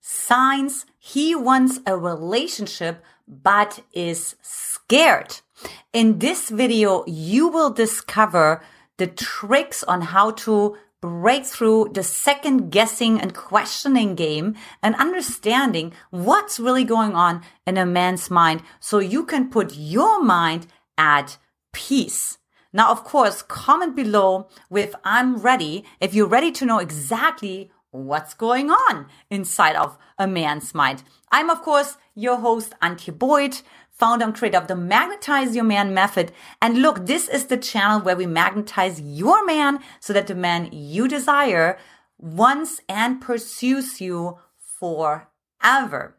signs he wants a relationship but is scared. In this video, you will discover the tricks on how to break through the second guessing and questioning game and understanding what's really going on in a man's mind so you can put your mind at peace. Now, of course, comment below with I'm ready if you're ready to know exactly what's going on inside of a man's mind. I'm, of course, your host, Antia Boyd, founder and creator of the Magnetize Your Man method. And look, this is the channel where we magnetize your man so that the man you desire wants and pursues you forever.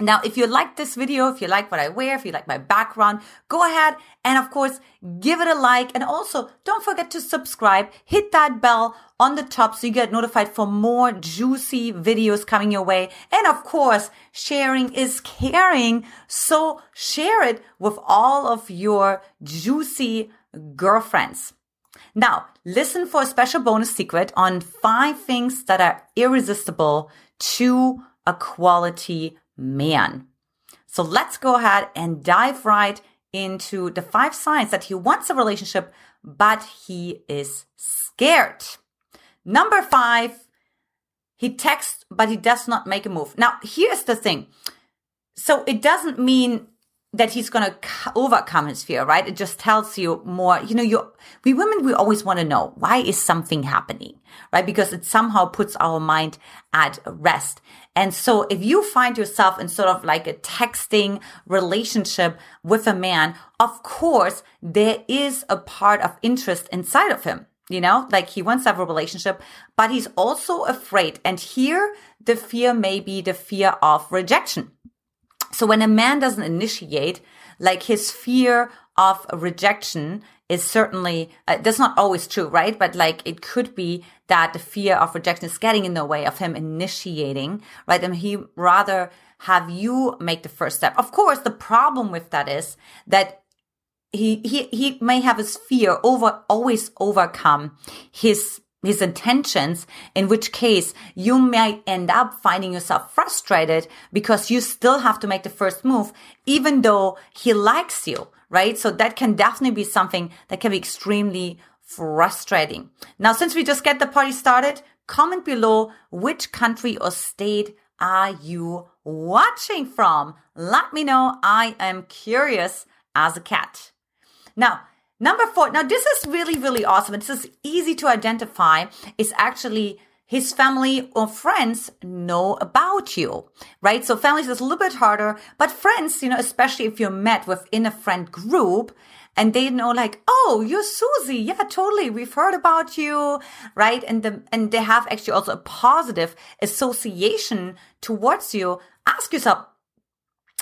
Now, if you like this video, if you like what I wear, if you like my background, go ahead and of course, give it a like. And also don't forget to subscribe, hit that bell on the top so you get notified for more juicy videos coming your way. And of course, sharing is caring. So share it with all of your juicy girlfriends. Now, listen for a special bonus secret on five things that are irresistible to a quality man. So let's go ahead and dive right into the five signs that he wants a relationship, but he is scared. Number five, he texts, but he does not make a move. Now, here's the thing. So it doesn't mean that he's going to overcome his fear, right? It just tells you more, you know, you, we women, we always want to know why is something happening, right? Because it somehow puts our mind at rest. And so if you find yourself in sort of like a texting relationship with a man, of course, there is a part of interest inside of him. You know, like he wants to have a relationship, but he's also afraid. And here the fear may be the fear of rejection so when a man doesn't initiate, like his fear of rejection is certainly, uh, that's not always true, right? But like it could be that the fear of rejection is getting in the way of him initiating, right? And he rather have you make the first step. Of course, the problem with that is that he, he, he may have his fear over, always overcome his his intentions, in which case you might end up finding yourself frustrated because you still have to make the first move, even though he likes you, right? So that can definitely be something that can be extremely frustrating. Now, since we just get the party started, comment below which country or state are you watching from? Let me know. I am curious as a cat. Now, Number four. Now, this is really, really awesome. This is easy to identify. Is actually his family or friends know about you, right? So families is a little bit harder, but friends, you know, especially if you're met within a friend group and they know like, oh, you're Susie. Yeah, totally. We've heard about you, right? And the, and they have actually also a positive association towards you. Ask yourself,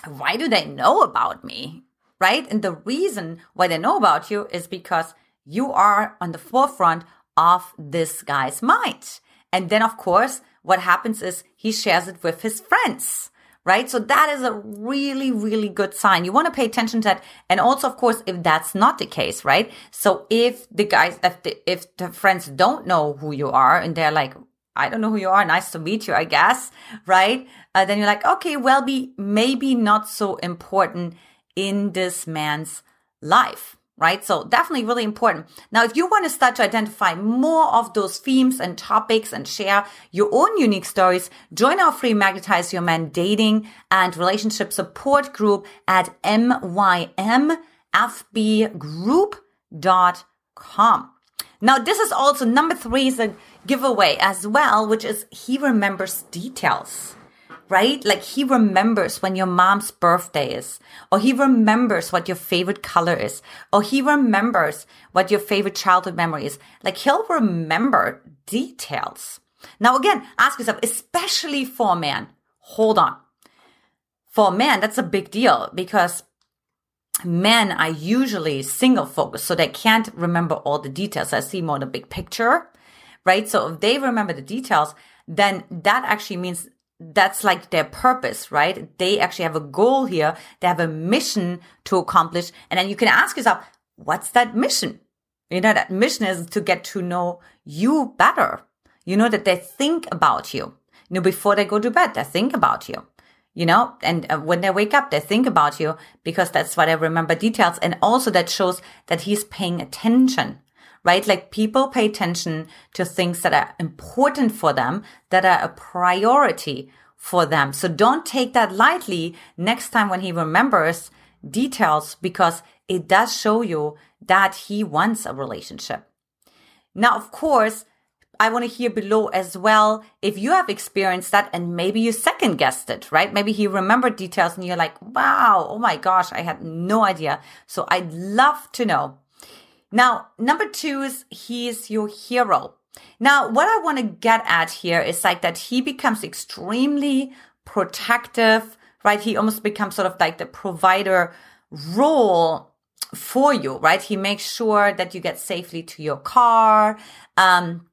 why do they know about me? Right? And the reason why they know about you is because you are on the forefront of this guy's mind. And then, of course, what happens is he shares it with his friends, right? So that is a really, really good sign. You want to pay attention to that. And also, of course, if that's not the case, right? So if the guys, if the, if the friends don't know who you are and they're like, I don't know who you are. Nice to meet you, I guess. Right. Uh, then you're like, okay, well, be maybe not so important in this man's life right? So definitely really important. Now, if you want to start to identify more of those themes and topics and share your own unique stories, join our free Magnetize Your Man dating and relationship support group at mymfbgroup.com. Now, this is also number three is a giveaway as well, which is he remembers details right? Like he remembers when your mom's birthday is, or he remembers what your favorite color is, or he remembers what your favorite childhood memory is. Like he'll remember details. Now again, ask yourself, especially for a man, hold on. For a man, that's a big deal because men are usually single focused, so they can't remember all the details. I see more the big picture, right? So if they remember the details, then that actually means that's like their purpose, right? They actually have a goal here. They have a mission to accomplish. And then you can ask yourself, what's that mission? You know, that mission is to get to know you better. You know, that they think about you. you know, before they go to bed, they think about you, you know, and uh, when they wake up, they think about you because that's what I remember details. And also that shows that he's paying attention, right? Like people pay attention to things that are important for them, that are a priority for them. So don't take that lightly next time when he remembers details because it does show you that he wants a relationship. Now, of course, I want to hear below as well if you have experienced that and maybe you second guessed it, right? Maybe he remembered details and you're like, wow, oh my gosh, I had no idea. So I'd love to know. Now, number two is he's your hero. Now, what I want to get at here is like that he becomes extremely protective, right? He almost becomes sort of like the provider role for you, right? He makes sure that you get safely to your car. Um,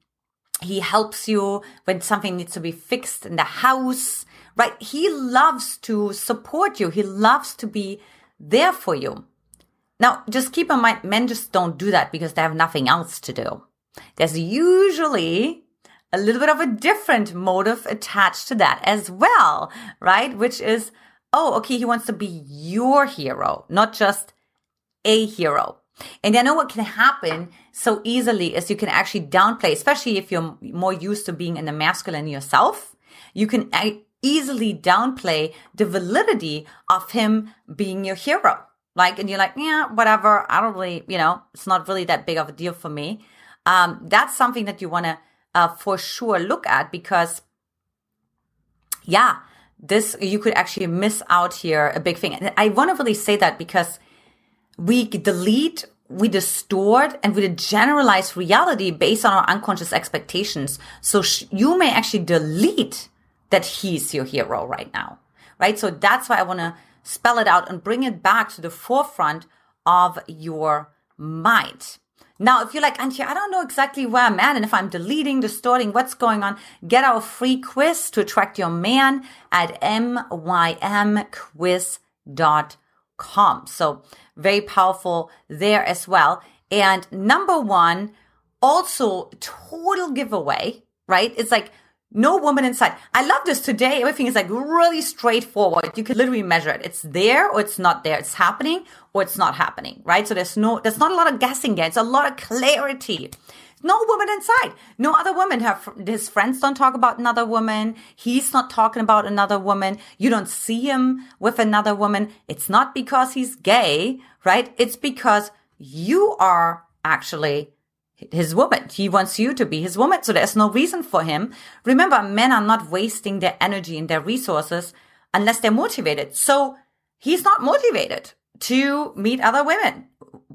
he helps you when something needs to be fixed in the house, right? He loves to support you. He loves to be there for you. Now, just keep in mind, men just don't do that because they have nothing else to do. There's usually a little bit of a different motive attached to that as well, right? Which is, oh, okay, he wants to be your hero, not just a hero. And I know what can happen so easily is you can actually downplay, especially if you're more used to being in the masculine yourself. You can easily downplay the validity of him being your hero. Like, and you're like, yeah, whatever. I don't really, you know, it's not really that big of a deal for me um, that's something that you want to uh, for sure look at because, yeah, this you could actually miss out here a big thing. And I want to really say that because we delete, we distort, and we generalize reality based on our unconscious expectations. So sh- you may actually delete that he's your hero right now, right? So that's why I want to spell it out and bring it back to the forefront of your mind. Now, if you're like, Antia, I don't know exactly where I'm at and if I'm deleting, distorting, what's going on, get our free quiz to attract your man at mymquiz.com. So very powerful there as well. And number one, also total giveaway, right? It's like, no woman inside. I love this today. Everything is like really straightforward. You can literally measure it. It's there or it's not there. It's happening or it's not happening, right? So there's no, there's not a lot of guessing yet. It's a lot of clarity. No woman inside. No other woman. his friends don't talk about another woman. He's not talking about another woman. You don't see him with another woman. It's not because he's gay, right? It's because you are actually his woman. He wants you to be his woman. So there's no reason for him. Remember, men are not wasting their energy and their resources unless they're motivated. So he's not motivated to meet other women.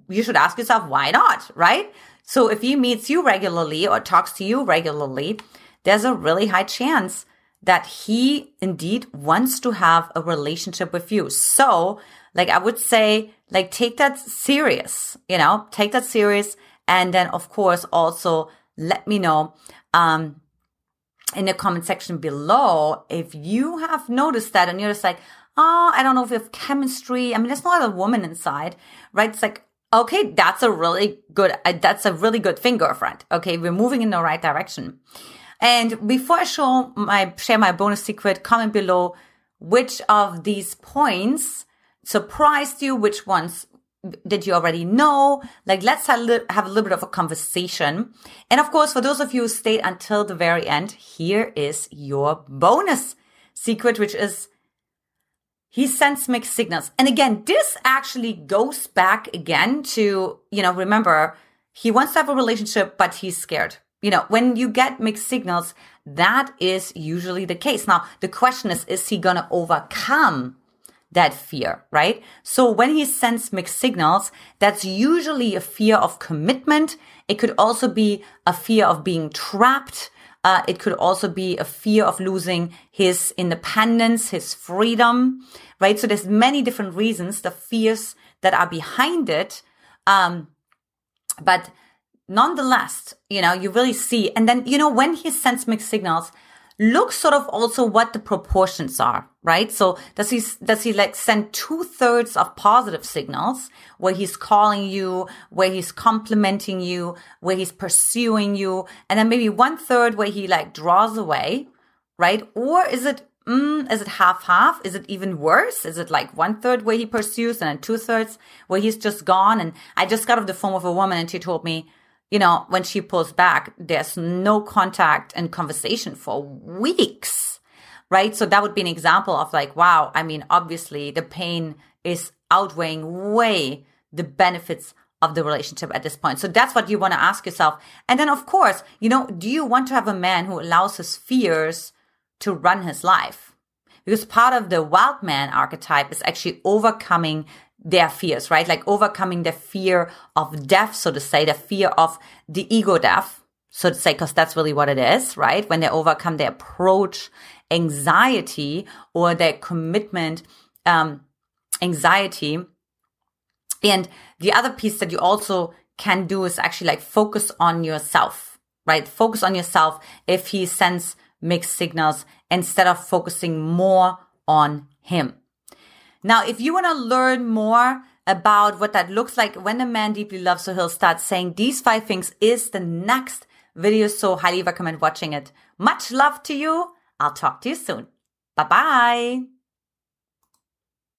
You should ask yourself, why not? Right? So if he meets you regularly or talks to you regularly, there's a really high chance that he indeed wants to have a relationship with you. So, like I would say, like take that serious, you know, take that serious and then, of course, also let me know um, in the comment section below if you have noticed that and you're just like, oh, I don't know if we have chemistry. I mean, there's not a woman inside, right? It's like, okay, that's a really good, uh, that's a really good thing, girlfriend. Okay, we're moving in the right direction. And before I show my share my bonus secret, comment below which of these points surprised you, which ones did you already know? Like, let's have, have a little bit of a conversation. And of course, for those of you who stayed until the very end, here is your bonus secret, which is he sends mixed signals. And again, this actually goes back again to, you know, remember, he wants to have a relationship, but he's scared. You know, when you get mixed signals, that is usually the case. Now, the question is, is he going to overcome that fear, right? So when he sends mixed signals, that's usually a fear of commitment. It could also be a fear of being trapped. Uh, it could also be a fear of losing his independence, his freedom, right? So there's many different reasons, the fears that are behind it. Um, but nonetheless, you know, you really see, and then, you know, when he sends mixed signals, look sort of also what the proportions are, right? So does he, does he like send two thirds of positive signals where he's calling you, where he's complimenting you, where he's pursuing you, and then maybe one third where he like draws away, right? Or is it mm, is it half half? Is it even worse? Is it like one third where he pursues and then two thirds where he's just gone? And I just got off the phone with a woman and she told me, you know, when she pulls back, there's no contact and conversation for weeks, right? So that would be an example of like, wow, I mean, obviously the pain is outweighing way the benefits of the relationship at this point. So that's what you want to ask yourself. And then, of course, you know, do you want to have a man who allows his fears to run his life? Because part of the wild man archetype is actually overcoming their fears, right? Like overcoming the fear of death, so to say, the fear of the ego death, so to say, because that's really what it is, right? When they overcome, they approach anxiety or their commitment, um, anxiety and the other piece that you also can do is actually like focus on yourself, right? Focus on yourself if he sends mixed signals instead of focusing more on him. Now, if you want to learn more about what that looks like when a man deeply loves, so he'll start saying these five things is the next video. So highly recommend watching it. Much love to you. I'll talk to you soon. Bye bye.